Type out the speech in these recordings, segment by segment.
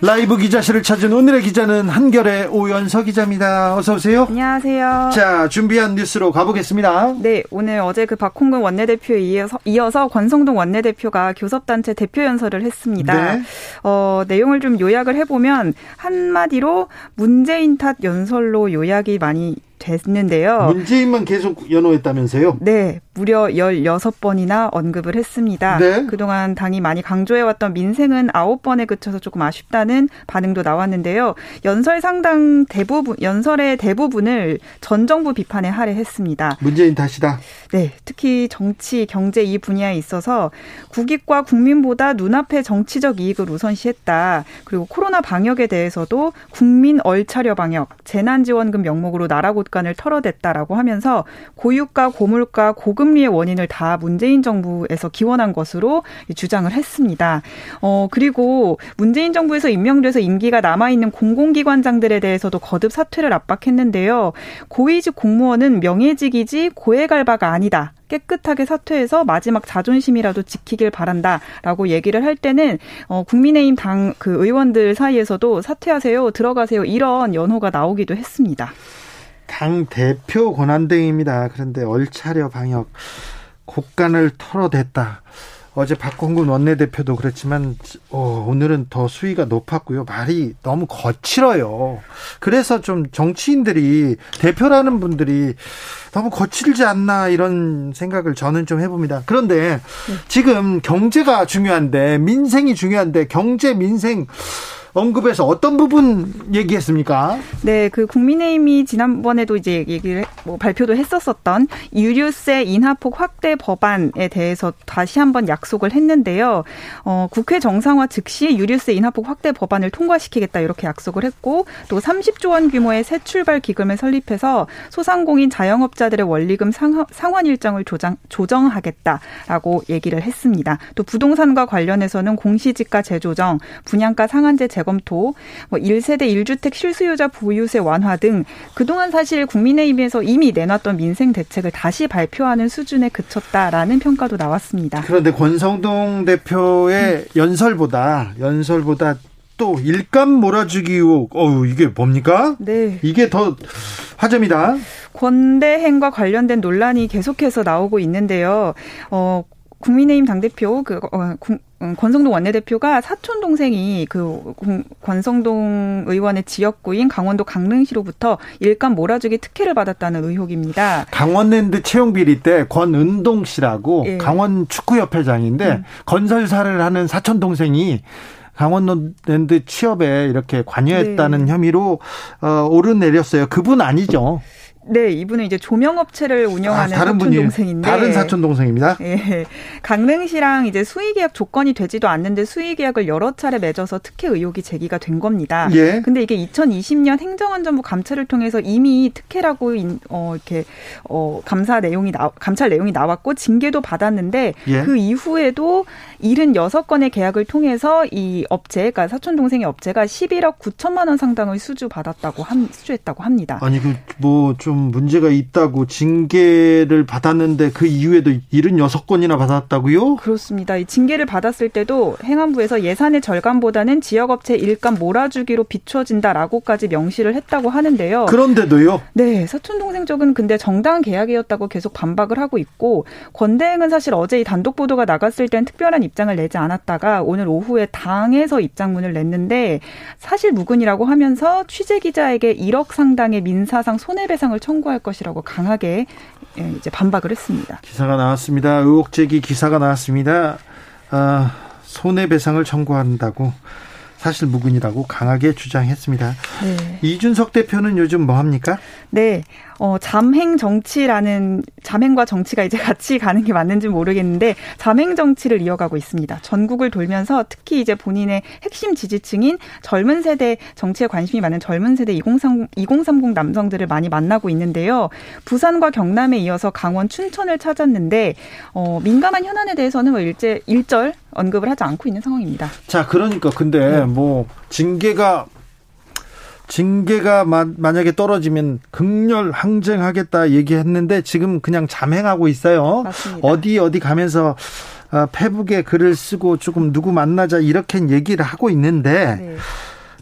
라이브 기자실을 찾은 오늘의 기자는 한결의 오연서 기자입니다. 어서 오세요. 안녕하세요. 자, 준비한 뉴스로 가보겠습니다. 네, 오늘 어제 그 박홍근 원내대표에 이어서, 이어서 권성동 원내대표가 교섭단체 대표 연설을 했습니다. 네. 어, 내용을 좀 요약을 해보면 한마디로 문재인 탓 연설로 요약이 많이 됐는데요. 문재인만 계속 연호했다면서요? 네. 무려 16번이나 언급을 했습니다. 네. 그동안 당이 많이 강조해왔던 민생은 9번에 그쳐서 조금 아쉽다는 반응도 나왔는데요. 연설 상당 대부분, 연설의 대부분을 전 정부 비판에 할애했습니다. 문재인 탓이다? 네. 특히 정치, 경제 이 분야에 있어서 국익과 국민보다 눈앞의 정치적 이익을 우선시했다. 그리고 코로나 방역에 대해서도 국민 얼차려 방역, 재난지원금 명목으로 나라 곳간을 털어댔다라고 하면서 고유가, 고물가, 고금 고금리의 원인을 다 문재인 정부에서 기원한 것으로 주장을 했습니다. 어, 그리고 문재인 정부에서 임명돼서 임기가 남아있는 공공기관장들에 대해서도 거듭 사퇴를 압박했는데요. 고위직 공무원은 명예직이지 고액알 바가 아니다. 깨끗하게 사퇴해서 마지막 자존심이라도 지키길 바란다라고 얘기를 할 때는 어 국민의힘 당 그 의원들 사이에서도 사퇴하세요 들어가세요 이런 연호가 나오기도 했습니다. 당 대표 권한대행입니다. 그런데 얼차려 방역 곡간을 털어댔다. 어제 박홍근 원내대표도 그렇지만 어, 오늘은 더 수위가 높았고요. 말이 너무 거칠어요. 그래서 좀 정치인들이 대표라는 분들이 너무 거칠지 않나 이런 생각을 저는 좀 해봅니다. 그런데 네. 지금 경제가 중요한데 민생이 중요한데 경제 민생 언급해서 어떤 부분 얘기했습니까? 네, 그 국민의힘이 지난번에도 이제 얘기를 뭐 발표도 했었었던 유류세 인하폭 확대 법안에 대해서 다시 한번 약속을 했는데요. 어, 국회 정상화 즉시 유류세 인하폭 확대 법안을 통과시키겠다 이렇게 약속을 했고 또 30조 원 규모의 새 출발 기금을 설립해서 소상공인 자영업자들의 원리금 상환 일정을 조정, 조정하겠다라고 얘기를 했습니다. 또 부동산과 관련해서는 공시지가 재조정, 분양가 상한제 재검토, 뭐 1세대 1주택 실수요자 보유세 완화 등 그동안 사실 국민의힘에서 이미 내놨던 민생 대책을 다시 발표하는 수준에 그쳤다라는 평가도 나왔습니다. 그런데 권성동 대표의 연설보다 연설보다 또 일감 몰아주기 의혹, 어우, 이게 뭡니까? 네. 이게 더 화제입니다. 권대행과 관련된 논란이 계속해서 나오고 있는데요. 어, 국민의힘 당대표, 그, 어, 음, 권성동 원내대표가 사촌 동생이 그 권성동 의원의 지역구인 강원도 강릉시로부터 일감 몰아주기 특혜를 받았다는 의혹입니다. 강원랜드 채용 비리 때 권은동 씨라고 예. 강원 축구협회장인데 음. 건설사를 하는 사촌 동생이 강원랜드 취업에 이렇게 관여했다는 네. 혐의로 어, 오르내렸어요. 그분 아니죠? 네, 이분은 이제 조명업체를 운영하는 아, 사촌 동생인데 다른 사촌 동생입니다. 예. 강릉시랑 이제 수의 계약 조건이 되지도 않는데 수의 계약을 여러 차례 맺어서 특혜 의혹이 제기가 된 겁니다. 예. 근데 이게 2020년 행정안전부 감찰을 통해서 이미 특혜라고 어 이렇게 어 감사 내용이 나 감찰 내용이 나왔고 징계도 받았는데 예. 그 이후에도 76건의 계약을 통해서 이 업체, 그러니까 사촌 동생의 업체가 11억 9천만 원 상당의 수주 받았다고 함, 수주했다고 합니다. 아니 그 뭐 좀 문제가 있다고 징계를 받았는데 그 이후에도 76건이나 받았다고요? 그렇습니다. 이 징계를 받았을 때도 행안부에서 예산의 절감보다는 지역업체 일감 몰아주기로 비춰진다라고까지 명시를 했다고 하는데요. 그런데도요? 네, 사촌 동생 쪽은 근데 정당 계약이었다고 계속 반박을 하고 있고 권대행은 사실 어제 이 단독 보도가 나갔을 땐 특별한 입장을 내지 않았다가 오늘 오후에 당에서 입장문을 냈는데 사실 무근이라고 하면서 취재 기자에게 1억 상당의 민사상 손해배상을 청구할 것이라고 강하게 예, 이제 반박을 했습니다. 기사가 나왔습니다. 의혹 제기 기사가 나왔습니다. 아, 손해배상을 청구한다고 사실 무근이라고 강하게 주장했습니다. 네. 이준석 대표는 요즘 뭐 합니까? 네. 어, 잠행 정치라는 잠행과 정치가 이제 같이 가는 게 맞는지 모르겠는데 잠행 정치를 이어가고 있습니다. 전국을 돌면서 특히 이제 본인의 핵심 지지층인 젊은 세대 정치에 관심이 많은 젊은 세대 2030, 2030 남성들을 많이 만나고 있는데요. 부산과 경남에 이어서 강원 춘천을 찾았는데 어, 민감한 현안에 대해서는 뭐 일제 일절 언급을 하지 않고 있는 상황입니다. 자, 그러니까 근데 네. 뭐 징계가 징계가 마, 만약에 떨어지면 극렬 항쟁하겠다 얘기했는데 지금 그냥 잠행하고 있어요. 맞습니다. 어디 어디 가면서 어, 페북에 글을 쓰고 조금 누구 만나자 이렇게 얘기를 하고 있는데 네.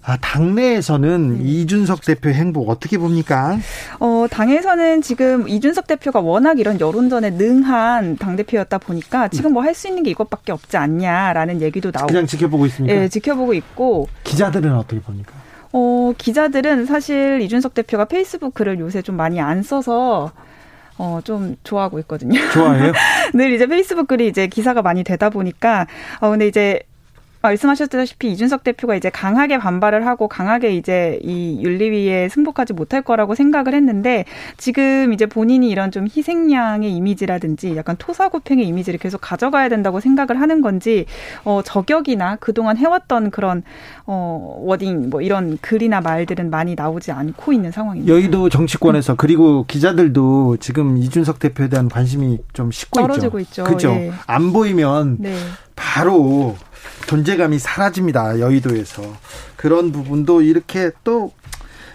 아, 당내에서는 네. 이준석 대표 행보 어떻게 봅니까? 어, 당에서는 지금 이준석 대표가 워낙 이런 여론전에 능한 당대표였다 보니까 지금 뭐 할 수 있는 게 이것밖에 없지 않냐라는 얘기도 나오고. 그냥 지켜보고 있습니까? 예, 지켜보고 있고. 기자들은 어떻게 봅니까? 어, 기자들은 사실 이준석 대표가 페이스북 글을 요새 좀 많이 안 써서 어, 좀 좋아하고 있거든요. 좋아해요? 늘 이제 페이스북 글이 이제 기사가 많이 되다 보니까, 어, 근데 이제 말씀하셨다시피 이준석 대표가 이제 강하게 반발을 하고 강하게 이제 이 윤리위에 승복하지 못할 거라고 생각을 했는데 지금 이제 본인이 이런 좀 희생양의 이미지라든지 약간 토사구팽의 이미지를 계속 가져가야 된다고 생각을 하는 건지 어 저격이나 그동안 해왔던 그런 어 워딩 뭐 이런 글이나 말들은 많이 나오지 않고 있는 상황입니다. 여의도 정치권에서 그리고 기자들도 지금 이준석 대표에 대한 관심이 좀 식고 떨어지고 있죠. 있죠. 그죠? 예. 안 보이면 네. 바로 존재감이 사라집니다. 여의도에서. 그런 부분도 이렇게 또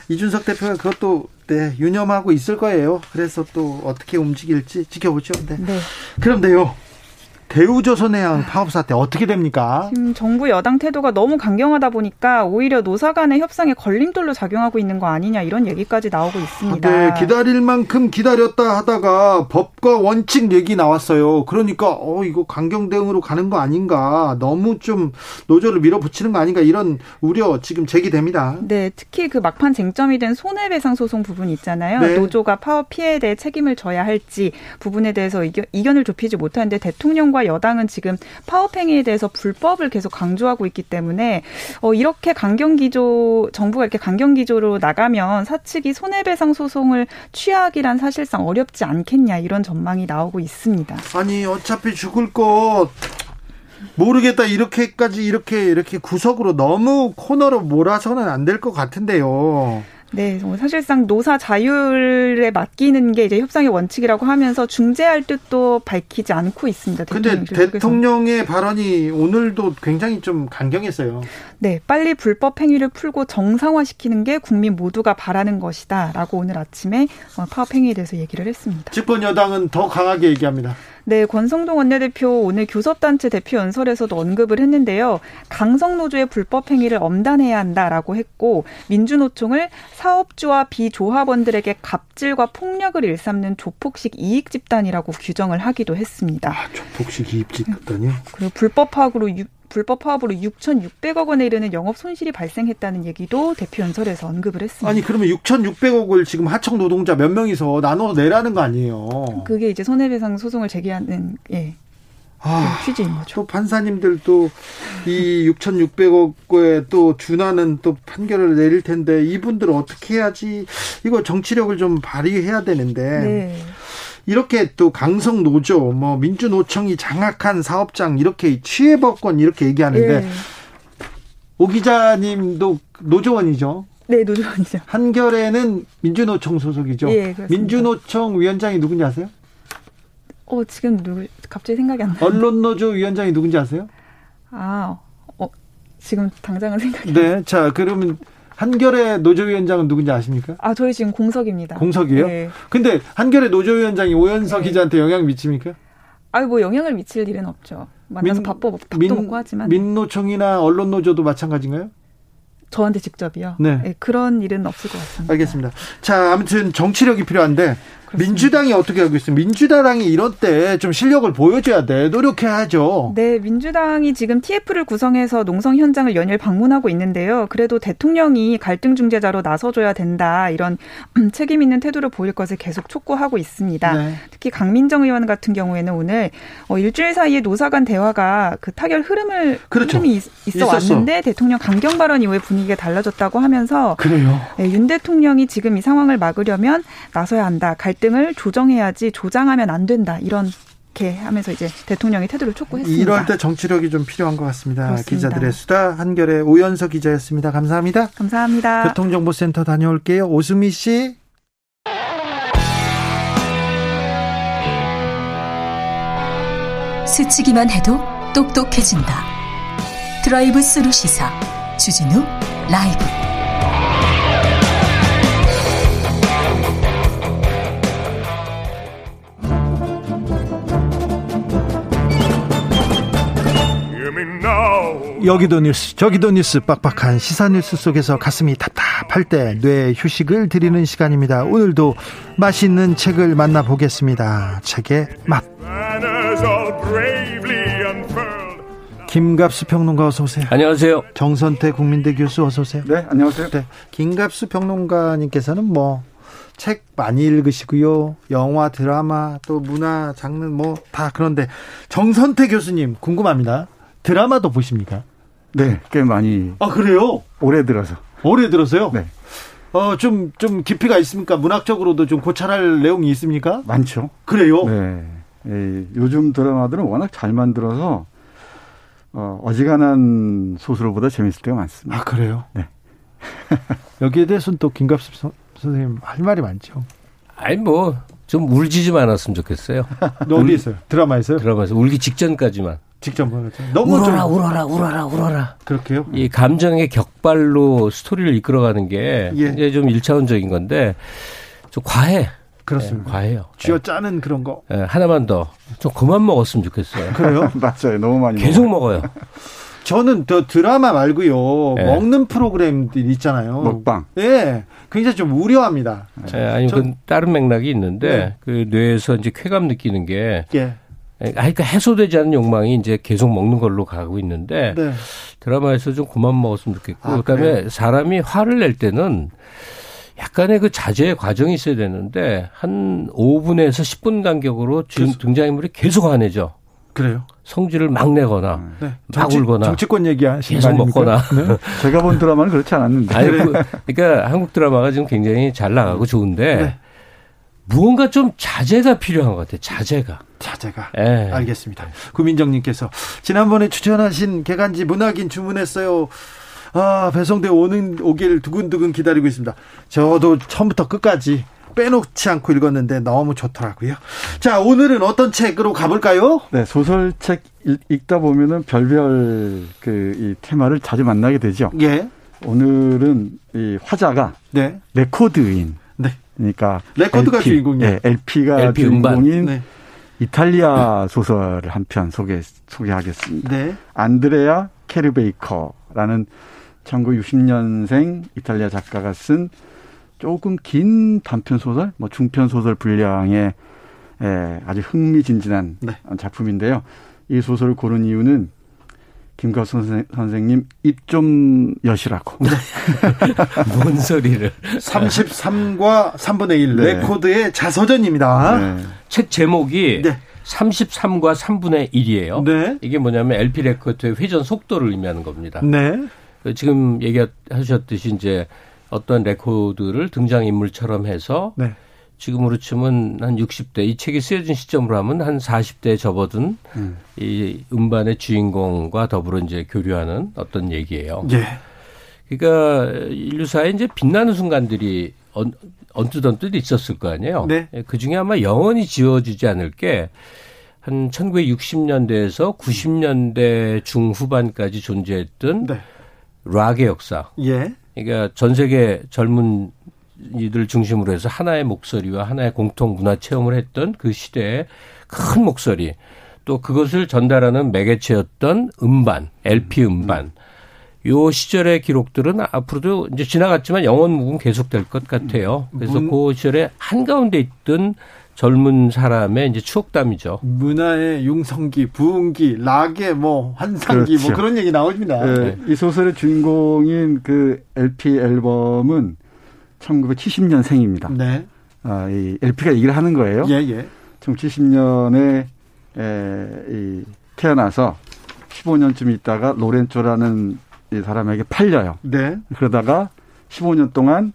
이준석 대표가 그것도 네, 유념하고 있을 거예요. 그래서 또 어떻게 움직일지 지켜보죠. 네. 네. 그런데요. 대우조선해양 파업 사태 어떻게 됩니까? 지금 정부 여당 태도가 너무 강경하다 보니까 오히려 노사 간의 협상에 걸림돌로 작용하고 있는 거 아니냐 이런 얘기까지 나오고 있습니다. 네, 기다릴 만큼 기다렸다 하다가 법과 원칙 얘기 나왔어요. 그러니까 어 이거 강경 대응으로 가는 거 아닌가? 너무 좀 노조를 밀어붙이는 거 아닌가? 이런 우려 지금 제기됩니다. 네, 특히 그 막판 쟁점이 된 손해배상 소송 부분 있잖아요. 네. 노조가 파업 피해에 대해 책임을 져야 할지 부분에 대해서 이견, 이견을 좁히지 못하는데 대통령과 정부와 여당은 지금 파업 행위에 대해서 불법을 계속 강조하고 있기 때문에 어, 이렇게 강경 기조 정부가 이렇게 강경 기조로 나가면 사측이 손해배상 소송을 취하기란 사실상 어렵지 않겠냐 이런 전망이 나오고 있습니다. 아니 어차피 죽을 것 모르겠다 이렇게까지 이렇게 이렇게 구석으로 너무 코너로 몰아서는 안 될 것 같은데요. 네, 뭐 사실상 노사 자율에 맡기는 게 이제 협상의 원칙이라고 하면서 중재할 뜻도 밝히지 않고 있습니다. 그런데 대통령의 발언이 오늘도 굉장히 좀 강경했어요. 네, 빨리 불법 행위를 풀고 정상화시키는 게 국민 모두가 바라는 것이다라고 오늘 아침에 어, 파업 행위에 대해서 얘기를 했습니다. 집권 여당은 더 강하게 얘기합니다. 네, 권성동 원내대표 오늘 교섭단체 대표 연설에서도 언급을 했는데요. 강성노조의 불법 행위를 엄단해야 한다라고 했고 민주노총을 사업주와 비조합원들에게 갑질과 폭력을 일삼는 조폭식 이익 집단이라고 규정을 하기도 했습니다. 아, 조폭식 이익 집단이요? 그리고 불법 파악으로 불법 파업으로 6,600억 원에 이르는 영업 손실이 발생했다는 얘기도 대표 연설에서 언급을 했습니다. 아니 그러면 6,600억을 지금 하청 노동자 몇 명이서 나눠 내라는 거 아니에요? 그게 이제 손해배상 소송을 제기하는 예. 아, 그 취지인 거죠. 또 판사님들도 이 6,600억에 또 준하는 또 판결을 내릴 텐데 이분들 어떻게 해야지 이거 정치력을 좀 발휘해야 되는데 네. 이렇게 또 강성 노조, 뭐 민주노총이 장악한 사업장 이렇게 취해법권 이렇게 얘기하는데 네. 오 기자님도 노조원이죠. 네, 노조원이죠. 한결에는 민주노총 소속이죠. 예, 민주노총 위원장이 누군지 아세요? 어, 지금 누구 갑자기 생각이 안 나요. 언론 노조 위원장이 누군지 아세요? 아, 어, 지금 당장은 생각이 네, 자, 그러면 한결의 노조위원장은 누군지 아십니까? 아, 저희 지금 공석입니다. 공석이요? 네. 근데 한결의 노조위원장이 오연석 네. 기자한테 영향 미칩니까? 아유, 뭐 영향을 미칠 일은 없죠. 만나서 민, 밥도, 밥도 민, 먹고 하지만. 민노총이나 언론노조도 마찬가지인가요? 저한테 직접이요? 네. 네. 그런 일은 없을 것 같습니다. 알겠습니다. 자, 아무튼 정치력이 필요한데 민주당이 어떻게 하고 있어요? 민주당이 이런 때 좀 실력을 보여줘야 돼. 노력해야죠. 네, 민주당이 지금 TF를 구성해서 농성 현장을 연일 방문하고 있는데요. 그래도 대통령이 갈등 중재자로 나서줘야 된다. 이런 책임 있는 태도를 보일 것을 계속 촉구하고 있습니다. 네. 특히 강민정 의원 같은 경우에는 오늘 어, 일주일 사이에 노사 간 대화가 그 타결 흐름을 그렇죠. 흐름이 있 어 왔는데 대통령 강경 발언 이후에 분위기가 달라졌다고 하면서 그래요. 네, 윤 대통령이 지금 이 상황을 막으려면 나서야 한다. 갈등 을 조정해야지 조장하면 안 된다. 이런 이렇게 하면서 이제 대통령의 태도를 촉구했습니다. 이럴 때 정치력이 좀 필요한 것 같습니다. 그렇습니다. 기자들의 수다 한결의 오연서 기자였습니다. 감사합니다. 감사합니다. 교통정보센터 다녀올게요. 오수미 씨. 스치기만 해도 똑똑해진다. 드라이브 스루 시사 주진우 라이브. 여기도 뉴스 저기도 뉴스 빡빡한 시사 뉴스 속에서 가슴이 답답할 때 뇌 휴식을 드리는 시간입니다. 오늘도 맛있는 책을 만나보겠습니다. 책의 맛. 김갑수 평론가 어서 오세요. 안녕하세요. 정선태 국민대 교수 어서 오세요. 네, 안녕하세요. 네, 김갑수 평론가님께서는 뭐책 많이 읽으시고요. 영화, 드라마, 또 문화, 장르 뭐 다 그런데 정선태 교수님 궁금합니다. 드라마도 보십니까? 네, 꽤 많이. 아, 그래요? 올해 들어서. 올해 들어서요? 네. 어, 좀, 좀 깊이가 있습니까? 문학적으로도 좀 고찰할 내용이 있습니까? 많죠. 그래요? 네. 예, 요즘 드라마들은 워낙 잘 만들어서, 어, 어지간한 소설보다 재밌을 때가 많습니다. 아, 그래요? 네. 여기에 대해서는 또 김갑수 선생님 할 말이 많죠. 아니, 뭐, 좀 울지 좀 않았으면 좋겠어요. 어디 있어요? 드라마에서요? 드라마에서 울기 직전까지만. 직접 보였죠. 너무 울어라, 좀 울어라, 울어라, 울어라. 그렇게요? 이 감정의 격발로 스토리를 이끌어가는 게 예. 이제 좀 일차원적인 건데 좀 과해. 그렇습니다. 네, 과해요. 쥐어 짜는 그런 거. 네, 하나만 더. 좀 그만 먹었으면 좋겠어요. 그래요? 맞아요. 너무 많이 계속 먹어요. 저는 더 드라마 말고요. 네. 먹는 프로그램들 있잖아요. 먹방. 예. 굉장히 좀 우려합니다. 네, 아니, 그 다른 맥락이 있는데 네. 그 뇌에서 이제 쾌감 느끼는 게 예. 아, 그러니까 해소되지 않는 욕망이 이제 계속 먹는 걸로 가고 있는데 네. 드라마에서 좀 그만 먹었으면 좋겠고 아, 그다음에 그래요? 사람이 화를 낼 때는 약간의 그 자제 과정이 있어야 되는데 한 5분에서 10분 간격으로 그, 등장인물이 계속 화내죠. 그래요? 성질을 막 내거나 네. 막 정치, 울거나 정치권 얘기하시는 계속 먹거나 네? 제가 본 드라마는 그렇지 않았는데 아니, 그, 그러니까 한국 드라마가 지금 굉장히 잘 나가고 좋은데 네. 무언가 좀 자제가 필요한 것 같아요. 자제가. 자제가. 네. 알겠습니다. 구민정님께서 지난번에 추천하신 개간지 문학인 주문했어요. 아 배송돼 오는 오길 두근두근 기다리고 있습니다. 저도 처음부터 끝까지 빼놓지 않고 읽었는데 너무 좋더라고요. 자, 오늘은 어떤 책으로 가볼까요? 네, 소설책 읽다 보면은 별별 그 이 테마를 자주 만나게 되죠. 예. 오늘은 이 화자가 네. 레코드인 그러니까 레코드가 LP, 주인공이에요. 네, LP가 LP 주인공인 네. 이탈리아 소설을 한 편 소개 소개하겠습니다. 네. 안드레아 케르베이커라는 1960년생 이탈리아 작가가 쓴 조금 긴 단편 소설, 뭐 중편 소설 분량의 예, 아주 흥미진진한 네. 작품인데요. 이 소설을 고른 이유는 김가수 선생, 선생 님 입 좀 여시라고. 네. 뭔 소리를. 33과 3분의 1 네. 레코드의 자서전입니다. 네. 책 제목이 네. 33과 3분의 1이에요. 네. 이게 뭐냐면 LP 레코드의 회전 속도를 의미하는 겁니다. 네. 지금 얘기하셨듯이 이제 어떤 레코드를 등장인물처럼 해서 네. 지금으로 치면 한 60대 이 책이 쓰여진 시점으로 하면 한 40대에 접어든 음. 이 음반의 주인공과 더불어 이제 교류하는 어떤 얘기예요. 예. 그러니까 인류사에 이제 빛나는 순간들이 언, 언뜻 언뜻 있었을 거 아니에요. 네. 예, 그 중에 아마 영원히 지워지지 않을 게 한 1960년대에서 90년대 중후반까지 존재했던 네. 락의 역사. 예. 그러니까 전 세계 젊은 이들 중심으로 해서 하나의 목소리와 하나의 공통 문화 체험을 했던 그 시대의 큰 목소리 또 그것을 전달하는 매개체였던 음반, LP 음반 요 시절의 기록들은 앞으로도 이제 지나갔지만 영원 무궁 계속될 것 같아요. 그래서 문, 그 시절에 한가운데 있던 젊은 사람의 이제 추억담이죠. 문화의 융성기, 부흥기, 락의 뭐 환상기 뭐 그렇죠. 뭐 그런 얘기 나옵니다. 네, 네. 이 소설의 주인공인 그 LP 앨범은 1970년생입니다. 네. 아, 이 LP가 얘기를 하는 거예요. 예, 예. 1970년에 에, 이 태어나서 15년쯤 있다가 로렌조라는 이 사람에게 팔려요. 네. 그러다가 15년 동안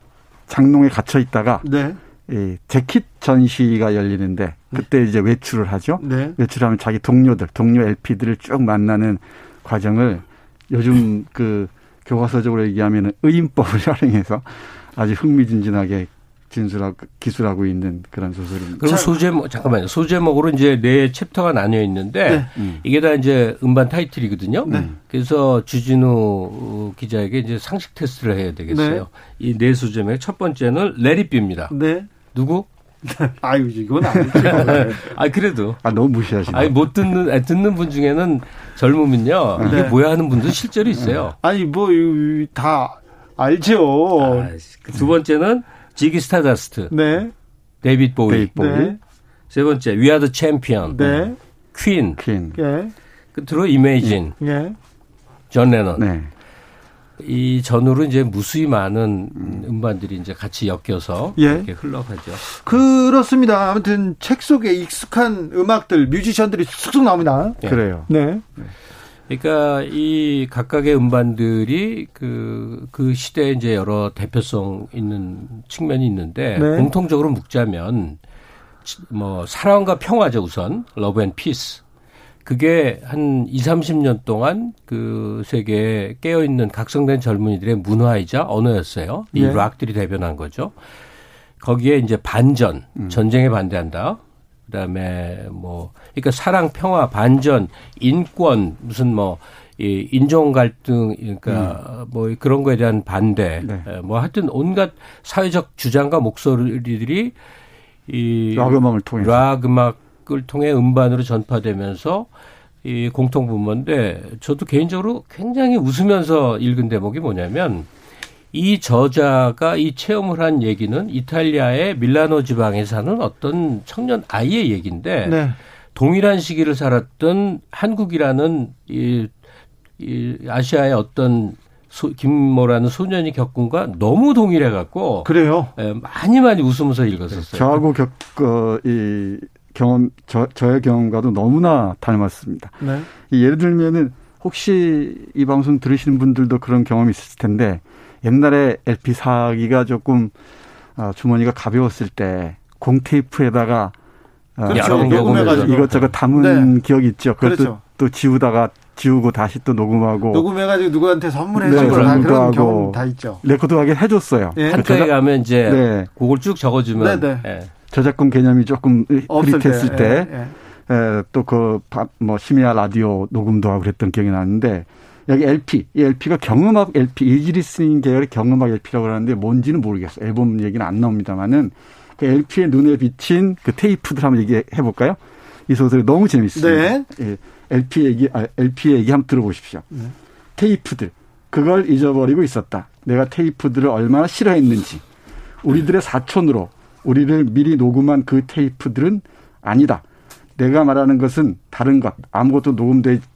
장롱에 갇혀 있다가 네. 이 재킷 전시가 열리는데 그때 이제 외출을 하죠. 네. 외출하면 자기 동료들, 동료 LP들을 쭉 만나는 과정을 요즘 그 교과서적으로 얘기하면 은 의인법을 활용해서 아주 흥미진진하게 진술하고 기술하고 있는 그런 소설입니다. 그럼 소제목 잠깐만요. 소제목으로 이제 네 챕터가 나뉘어 있는데 네. 음. 이게 다 이제 음반 타이틀이거든요. 네. 그래서 주진우 기자에게 이제 상식 테스트를 해야 되겠어요. 네. 이네 소제목 첫 번째는 레리비입니다. 네. 누구? 아유 이건 아니죠. 아 그래도 아 너무 무시하시네. 아니 못 듣는 아니, 듣는 분 중에는 젊으면요 이게 네. 뭐야 하는 분도 실제로 있어요. 아니 뭐 다 알죠. 아, 두 번째는 Ziggy Stardust. 네. 데이빗 보위. 데이빗 보위. 네. 세 번째 We Are the Champion. 네. 퀸. 퀸. 예. 끝으로 Imagine. 예. 존 레넌. 네. 이 전후로 이제 무수히 많은 음반들이 이제 같이 엮여서 예. 이렇게 흘러가죠. 그렇습니다. 아무튼 책 속에 익숙한 음악들, 뮤지션들이 쑥쑥 나옵니다. 예. 그래요. 네. 네. 그러니까 이 각각의 음반들이 그, 그 시대에 이제 여러 대표성 있는 측면이 있는데 네. 공통적으로 묵자면 뭐 사랑과 평화죠 우선 love and peace 그게 한 2, 30년 동안 그 세계에 깨어 있는 각성된 젊은이들의 문화이자 언어였어요. 이 네. 락들이 대변한 거죠. 거기에 이제 반전, 음. 전쟁에 반대한다. 그다음에 뭐 그러니까 사랑, 평화, 반전, 인권 무슨 뭐 이 인종 갈등 그러니까 음. 뭐 그런 거에 대한 반대 네. 뭐 하여튼 온갖 사회적 주장과 목소리들이 이 락 음악을 통해 락 음악을 통해 음반으로 전파되면서 이 공통 분모인데 저도 개인적으로 굉장히 웃으면서 읽은 대목이 뭐냐면 이 저자가 이 체험을 한 얘기는 이탈리아의 밀라노 지방에 사는 어떤 청년 아이의 얘기인데 네. 동일한 시기를 살았던 한국이라는 이, 이 아시아의 어떤 소, 김모라는 소년이 겪은 과 너무 동일해 갖고 그래요. 예, 많이 많이 웃으면서 읽었었어요. 저하고 겪, 어, 이 경험, 저, 저의 경험과도 너무나 닮았습니다. 네. 예를 들면은 혹시 이 방송 들으시는 분들도 그런 경험이 있을 텐데 옛날에 LP 사기가 조금 어, 주머니가 가벼웠을 때 공테이프에다가 어, 그렇죠. 녹음해가지고 이것저것 담은 네. 기억이 있죠. 그것도 그렇죠. 또 지우다가 지우고 다시 또 녹음하고 녹음해가지고 누구한테 선물해주고 네, 다 그런 경험 다 있죠. 레코드 가게 해줬어요. 네. 판가게 가면 이제 네. 그걸 쭉 적어주면 네, 네. 네. 저작권 개념이 조금 흐릿했을 때. 때. 또그 뭐 심야 라디오 녹음도 하고 그랬던 기억이 나는데 여기 LP, 이 LP가 경음악 LP, easy listening 계열의 경음악 LP라고 그러는데 뭔지는 모르겠어요. 앨범 얘기는 안 나옵니다만은 그 LP의 눈에 비친 그 테이프들 한번 얘기해 볼까요? 이 소설이 너무 재밌습니다. 네. 예, LP 얘기, 아, LP 얘기 한번 들어보십시오. 네. 테이프들. 그걸 잊어버리고 있었다. 내가 테이프들을 얼마나 싫어했는지. 우리들의 사촌으로 우리를 미리 녹음한 그 테이프들은 아니다. 내가 말하는 것은 다른 것, 아무것도 녹음돼 도,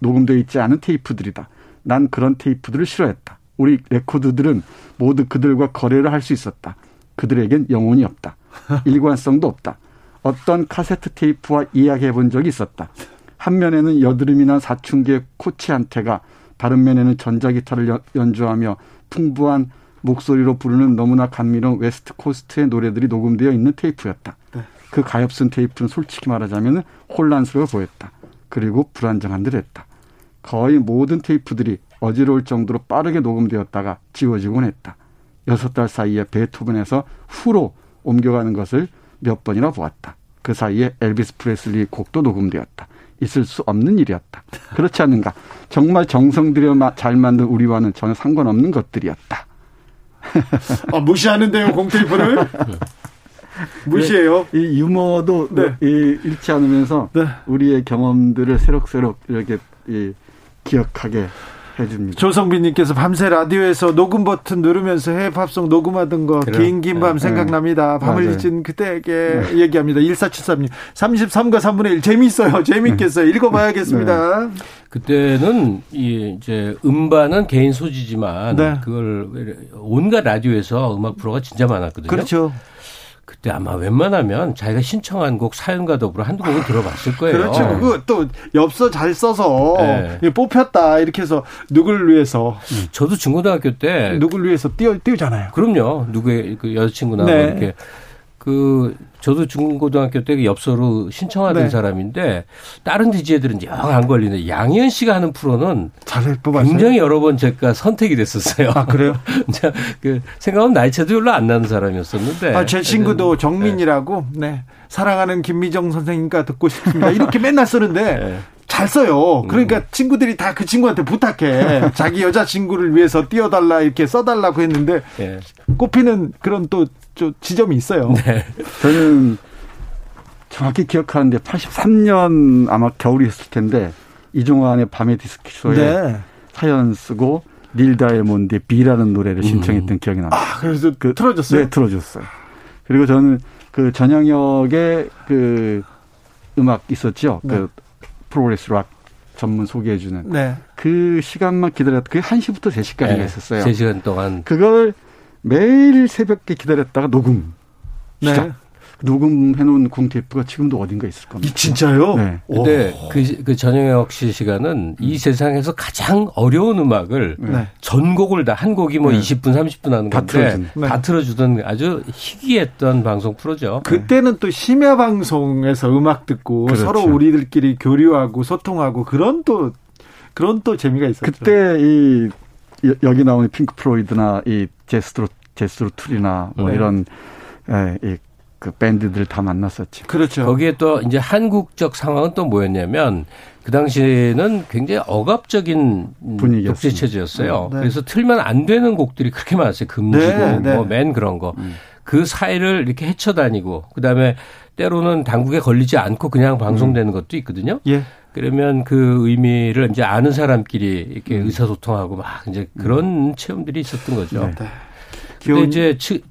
녹음되어 있지 않은 테이프들이다. 난 그런 테이프들을 싫어했다. 우리 레코드들은 모두 그들과 거래를 할 수 있었다. 그들에겐 영혼이 없다. 일관성도 없다. 어떤 카세트 테이프와 이야기해 본 적이 있었다. 한 면에는 여드름이 난 사춘기의 코치한테가 다른 면에는 전자기타를 연주하며 풍부한 목소리로 부르는 너무나 감미로운 West Coast의 노래들이 녹음되어 있는 테이프였다. 네. 그 가엾은 테이프는 솔직히 말하자면 혼란스러워 보였다. 그리고 불안정한 듯 했다. 거의 모든 테이프들이 어지러울 정도로 빠르게 녹음되었다가 지워지곤 했다. 여섯 달 사이에 베토벤에서 후로 옮겨가는 것을 몇 번이나 보았다. 그 사이에 엘비스 프레슬리 곡도 녹음되었다. 있을 수 없는 일이었다. 그렇지 않는가? 정말 정성 들여 잘 만든 우리와는 전혀 상관없는 것들이었다. 아, 무시하는데요, 공테이프를? 무시해요. 네, 이 유머도 네. 잃지 않으면서 네. 우리의 경험들을 새록새록 이렇게 기억하게 해줍니다. 조성빈님께서 밤새 라디오에서 녹음 버튼 누르면서 해외 팝송 녹음하던 거 긴긴밤 네. 생각납니다. 밤을 잊은 그때에게 네. 얘기합니다. 1473님 33과 3분의 1 재미있어요. 재미있겠어요. 네. 읽어봐야겠습니다. 네. 그때는 이 이제 음반은 개인 소지지만 네. 그걸 온갖 라디오에서 음악 프로가 진짜 많았거든요. 그렇죠. 그때 아마 웬만하면 자기가 신청한 곡 사연과 더불어 한두 곡은 들어봤을 거예요. 그렇죠. 그거 또 엽서 잘 써서 네. 뽑혔다 이렇게 해서 누구를 위해서. 저도 중고등학교 때 누구를 위해서 띄워 띄우잖아요. 그럼요. 누구의 그 여자친구나 네. 뭐 이렇게 그 저도 중고등학교 때그 엽서로 신청하던 네. 사람인데 다른 DJ들은 영 안 걸리는데 양희은 씨가 하는 프로는 잘 뽑았어요. 굉장히 여러 번 제가 선택이 됐었어요. 아 그래요? 그 생각하면 나이 차도 별로 안 나는 사람이었었는데. 아, 제 친구도 네. 정민이라고 네. 사랑하는 김미정 선생님과 듣고 싶습니다. 이렇게 맨날 쓰는데 네. 잘 써요. 그러니까 음. 친구들이 다 그 친구한테 부탁해. 자기 여자친구를 위해서 띄워달라 이렇게 써달라고 했는데 네. 꼽히는 그런 또 지점이 있어요. 네. 저는 정확히 기억하는데 83년 아마 겨울이었을 텐데 이종환의 밤의 디스크쇼에 네. 사연 쓰고 닐 다이아몬드의 비라는 노래를 신청했던 음. 기억이 납니다. 아, 그래서 그 틀어줬어요? 네, 틀어줬어요. 그리고 저는 그 전영혁의 그 음악 있었죠. 네. 그 progressive 락 전문 소개해주는. 네. 그 시간만 기다렸다. 그게 1시부터 3시까지가 네. 있었어요. 3시간 동안. 그걸 매일 새벽에 기다렸다가 녹음. 네. 시작. 녹음해놓은 공테이프가 지금도 어딘가 있을 겁니다. 진짜요? 네. 근데 그, 그 전영혁 씨 시간은 이 음. 세상에서 가장 어려운 음악을 네. 전곡을 다 한 곡이 뭐 네. 20분, 30분 하는 다 건데 틀어준. 네. 다 틀어주던 아주 희귀했던 방송 프로죠. 그때는 또 심야 방송에서 음악 듣고 그렇죠. 서로 우리들끼리 교류하고 소통하고 그런 또 그런 또 재미가 있었죠. 그때 이 여 기 나오는 핑크 플로이드나 이 제스로 제스로 툴이나 뭐 네. 이런 예, 이, 그 밴드들 다 만났었죠. 그렇죠. 거기에 또 이제 한국적 상황은 또 뭐였냐면 그 당시에는 굉장히 억압적인 독재 체제였어요. 네. 그래서 틀면 안 되는 곡들이 그렇게 많았어요. 금지곡 네, 네. 뭐맨 그런 거. 음. 그 사이를 이렇게 헤쳐다니고 그다음에 때로는 당국에 걸리지 않고 그냥 방송되는 음. 것도 있거든요. 예. 그러면 그 의미를 이제 아는 사람끼리 이렇게 음. 의사소통하고 막 이제 그런 음. 체험들이 있었던 거죠. 네. 근데 이제 지,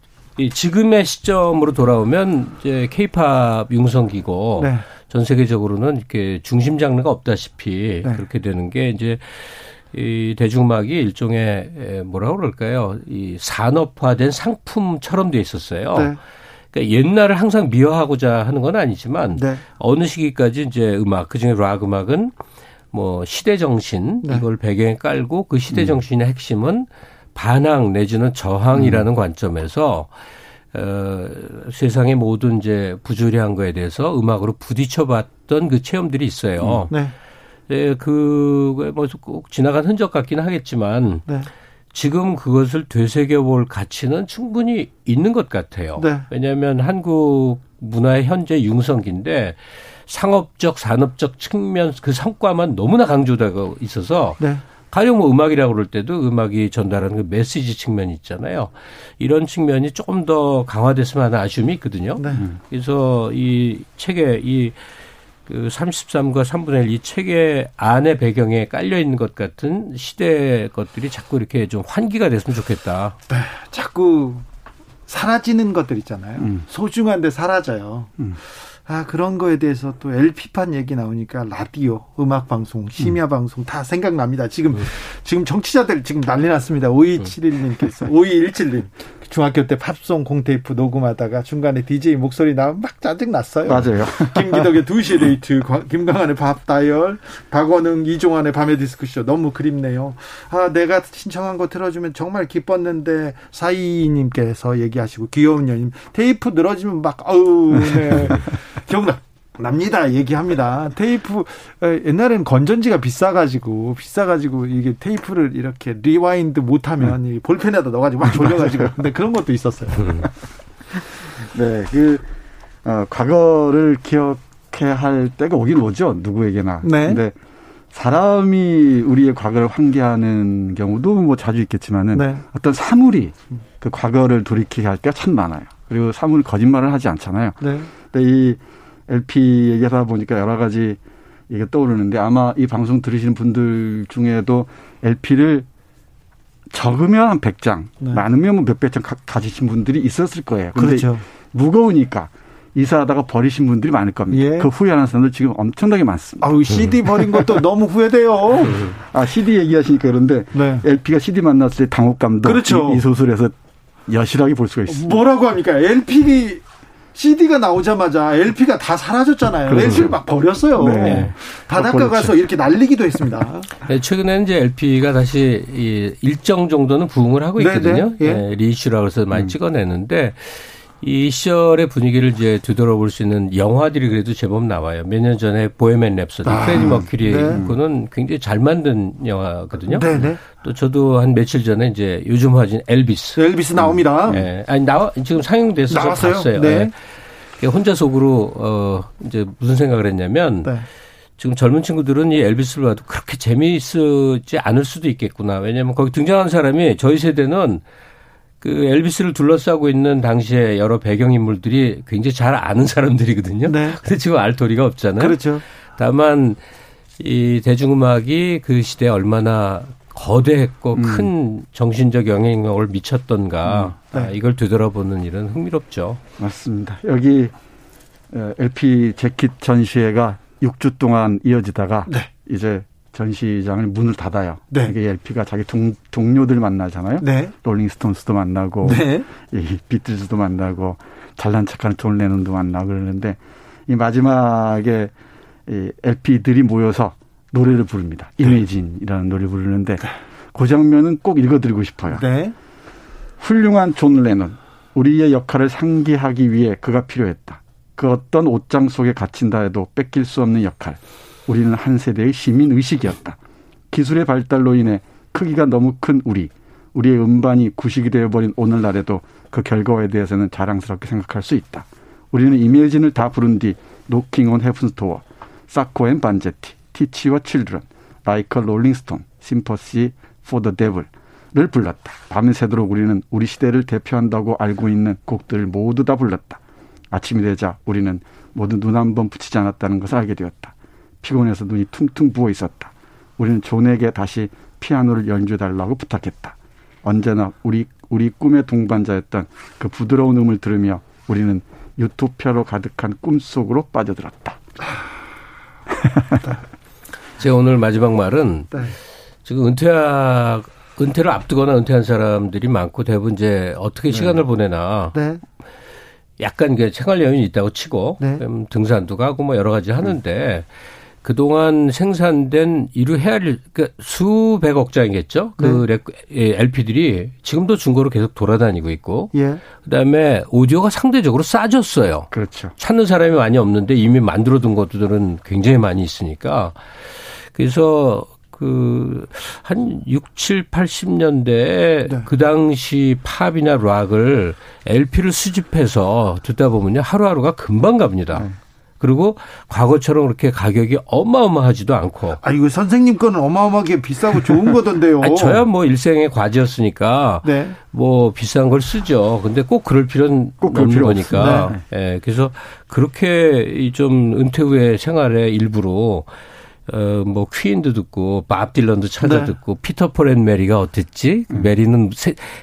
지금의 시점으로 돌아오면 이제 케이팝 융성기고 네. 전 세계적으로는 이렇게 중심 장르가 없다시피 네. 그렇게 되는 게 이제 이 대중음악이 일종의 뭐라 그럴까요? 이 산업화된 상품처럼 돼 있었어요. 네. 그러니까 옛날을 항상 미화하고자 하는 건 아니지만 네. 어느 시기까지 이제 음악 그중에 락 음악은 뭐 시대 정신 네. 이걸 배경에 깔고 그 시대 음. 정신의 핵심은 반항 내지는 저항이라는 음. 관점에서 어, 세상의 모든 이제 부조리한 거에 대해서 음악으로 부딪혀봤던 그 체험들이 있어요. 음. 네. 네, 그뭐 꼭 지나간 흔적 같기는 하겠지만 네. 지금 그것을 되새겨 볼 가치는 충분히 있는 것 같아요. 네. 왜냐하면 한국 문화의 현재 융성기인데 상업적, 산업적 측면 그 성과만 너무나 강조되고 있어서 네. 가령 뭐 음악이라고 그럴 때도 음악이 전달하는 그 메시지 측면이 있잖아요. 이런 측면이 조금 더 강화됐으면 하는 아쉬움이 있거든요. 네. 그래서 이 책에 이 그 33과 3분의 1 이 책의 안에 배경에 깔려 있는 것 같은 시대 것들이 자꾸 이렇게 좀 환기가 됐으면 좋겠다. 네, 자꾸 사라지는 것들 있잖아요. 음. 소중한데 사라져요. 음. 아, 그런 거에 대해서 또 LP판 얘기 나오니까 라디오, 음악 방송, 심야 음. 방송 다 생각납니다. 지금, 음. 지금 청취자들 지금 난리 났습니다. 5271님께서, 5217님. 중학교 때 팝송 공테이프 녹음하다가 중간에 DJ 목소리 나면 막 짜증 났어요. 맞아요. 김기덕의 2시의 데이트, 김광한의 팝 다이얼, 박원웅, 이종환의 밤의 디스크쇼 너무 그립네요. 아, 내가 신청한 거 틀어주면 정말 기뻤는데 사이님께서 얘기하시고 귀여운 연인 테이프 늘어지면 막 아우 네. 기억나. 납니다. 얘기합니다. 테이프 옛날에는 건전지가 비싸가지고 비싸가지고 이게 테이프를 이렇게 rewind 못하면 음. 볼펜에다 넣어가지고 막 돌려가지고 근데 그런 것도 있었어요. 네, 그 어, 과거를 기억해 할 때가 오긴 오죠. 누구에게나. 네. 근데 사람이 우리의 과거를 환기하는 경우도 뭐 자주 있겠지만은 네. 어떤 사물이 그 과거를 돌이키게 할 때가 참 많아요. 그리고 사물 거짓말을 하지 않잖아요. 네. 근데 이 LP 얘기하다 보니까 여러 가지 이게 떠오르는데 아마 이 방송 들으시는 분들 중에도 LP를 적으면 한 100장, 네. 많으면 뭐 몇백 장 가지신 분들이 있었을 거예요. 그렇죠. 무거우니까 이사하다가 버리신 분들이 많을 겁니다. 예. 그 후회하는 사람들 지금 엄청나게 많습니다. 아우 CD 버린 것도 너무 후회돼요. 아 CD 얘기하시니까 그런데 네. LP가 CD 만났을 때 당혹감도 그렇죠. 이, 이 소설에서 여실하게 볼 수가 있습니다. 뭐라고 합니까? LP CD가 나오자마자 LP가 다 사라졌잖아요. 그렇죠. LP를 막 버렸어요. 네. 바닷가 가서 이렇게 날리기도 했습니다. 네, 최근에는 이제 LP가 다시 일정 정도는 부흥을 하고 네, 있거든요. 네, 네. 네, reissue라고 해서 많이 음. 찍어내는데 이 시절의 분위기를 이제 되돌아볼 수 있는 영화들이 그래도 제법 나와요. 몇 년 전에 Bohemian Rhapsody, 아, 프레디 머큐리 네. 거는 굉장히 잘 만든 영화거든요. 네네. 네. 또 저도 한 며칠 전에 이제 요즘 화진 엘비스. 엘비스 나옵니다. 네. 아니 나와 지금 상영돼서 나왔어요? 봤어요. 네. 네. 혼자 속으로 어 이제 무슨 생각을 했냐면 네. 지금 젊은 친구들은 이 엘비스를 봐도 그렇게 재미있지 않을 수도 있겠구나. 왜냐하면 거기 등장하는 사람이 저희 세대는 그 엘비스를 둘러싸고 있는 당시에 여러 배경 인물들이 굉장히 잘 아는 사람들이거든요. 네. 근데 지금 알 도리가 없잖아요. 그렇죠. 다만 이 대중음악이 그 시대에 얼마나 거대했고 음. 큰 정신적 영향력을 미쳤던가 음. 네. 아, 이걸 되돌아보는 일은 흥미롭죠. 맞습니다. 여기 LP 재킷 전시회가 6주 동안 이어지다가 네. 이제 전시장을 문을 닫아요. 네. 이게 LP가 자기 동, 동료들 만나잖아요. 네. 롤링스톤스도 만나고, 네. 이 비틀즈도 만나고, 잘난 척하는 존 레논도 만나고 그러는데 이 마지막에 이 LP들이 모여서 노래를 부릅니다. 네. Imagine이라는 노래를 부르는데 네. 그 장면은 꼭 읽어드리고 싶어요. 네. 훌륭한 존 레논, 우리의 역할을 상기하기 위해 그가 필요했다. 그 어떤 옷장 속에 갇힌다 해도 뺏길 수 없는 역할. 우리는 한 세대의 시민 의식이었다. 기술의 발달로 인해 크기가 너무 큰 우리, 우리의 음반이 구식이 되어버린 오늘날에도 그 결과에 대해서는 자랑스럽게 생각할 수 있다. 우리는 Imagine을 다 부른 뒤 Knockin' on Heaven's Door, Sacco and Vanzetti, Teach Your Children, Like a Rolling Stone, Sympathy for the Devil을 불렀다. 밤새도록 우리는 우리 시대를 대표한다고 알고 있는 곡들을 모두 다 불렀다. 아침이 되자 우리는 모두 눈 한 번 붙이지 않았다는 것을 알게 되었다. 피곤해서 눈이 퉁퉁 부어 있었다. 우리는 존에게 다시 피아노를 연주해 달라고 부탁했다. 언제나 우리 우리 꿈의 동반자였던 그 부드러운 음을 들으며 우리는 유토피아로 가득한 꿈 속으로 빠져들었다. 제 오늘 마지막 말은 네. 지금 은퇴하 은퇴를 앞두거나 은퇴한 사람들이 많고 대부분 이제 어떻게 네. 시간을 보내나 네. 약간 그 생활 여유는 있다고 치고 네. 등산도 가고 뭐 여러 가지 하는데 음. 그동안 생산된 이루 헤아릴 그 수백억 장이겠죠. 그 네. LP들이 지금도 중고로 계속 돌아다니고 있고 예. 그다음에 오디오가 상대적으로 싸졌어요. 그렇죠. 찾는 사람이 많이 없는데 이미 만들어 둔 것들은 굉장히 많이 있으니까 그래서 그, 한 6, 7, 80년대에 네. 그 당시 팝이나 락을 LP를 수집해서 듣다 보면요. 하루하루가 금방 갑니다. 네. 그리고 과거처럼 그렇게 가격이 어마어마하지도 않고. 아, 이거 선생님 거는 어마어마하게 비싸고 좋은 거던데요. 아 저야 뭐 일생의 과제였으니까 네. 뭐 비싼 걸 쓰죠. 근데 꼭 그럴 필요는 꼭 없는 필요 거니까. 네. 예. 네. 그래서 그렇게 좀 은퇴 후의 생활의 일부로 어, 뭐, 퀸도 듣고, 밥 딜런도 찾아 네. 듣고, 피터 폴 앤 메리가 어땠지? 음. 메리는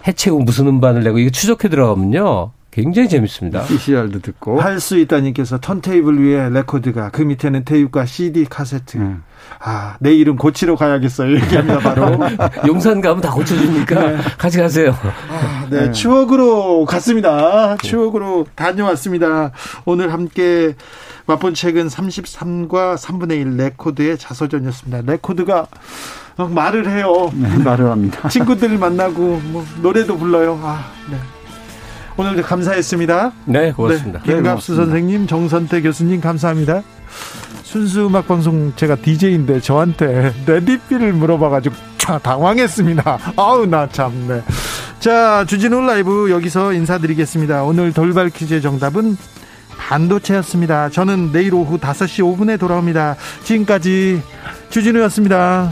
해체 후 무슨 음반을 내고, 이거 추적해 들어가면요. 굉장히 재밌습니다. CCR도 듣고. 할 수 있다님께서 턴테이블 위에 레코드가 그 밑에는 테이프과 CD 카세트. 음. 아, 내 이름 고치러 가야겠어요. 얘기합니다, 바로. 용산 가면 다 고쳐주니까 네. 같이 가세요. 아, 네, 네, 추억으로 갔습니다. 추억으로 다녀왔습니다. 오늘 함께 맛본 책은 33과 3분의 1 레코드의 자서전이었습니다. 레코드가 말을 해요. 네, 말을 합니다. 친구들 만나고 뭐 노래도 불러요. 아, 네. 오늘도 감사했습니다. 네, 고맙습니다. 네, 김갑수 네, 선생님, 정선태 교수님 감사합니다. 순수 음악 방송 제가 DJ인데 저한테 레디피를 물어봐가지고 차 당황했습니다. 아우 나 참네. 자 주진우 라이브 여기서 인사드리겠습니다. 오늘 돌발 퀴즈의 정답은 반도체였습니다. 저는 내일 오후 5시 5분에 돌아옵니다. 지금까지 주진우였습니다.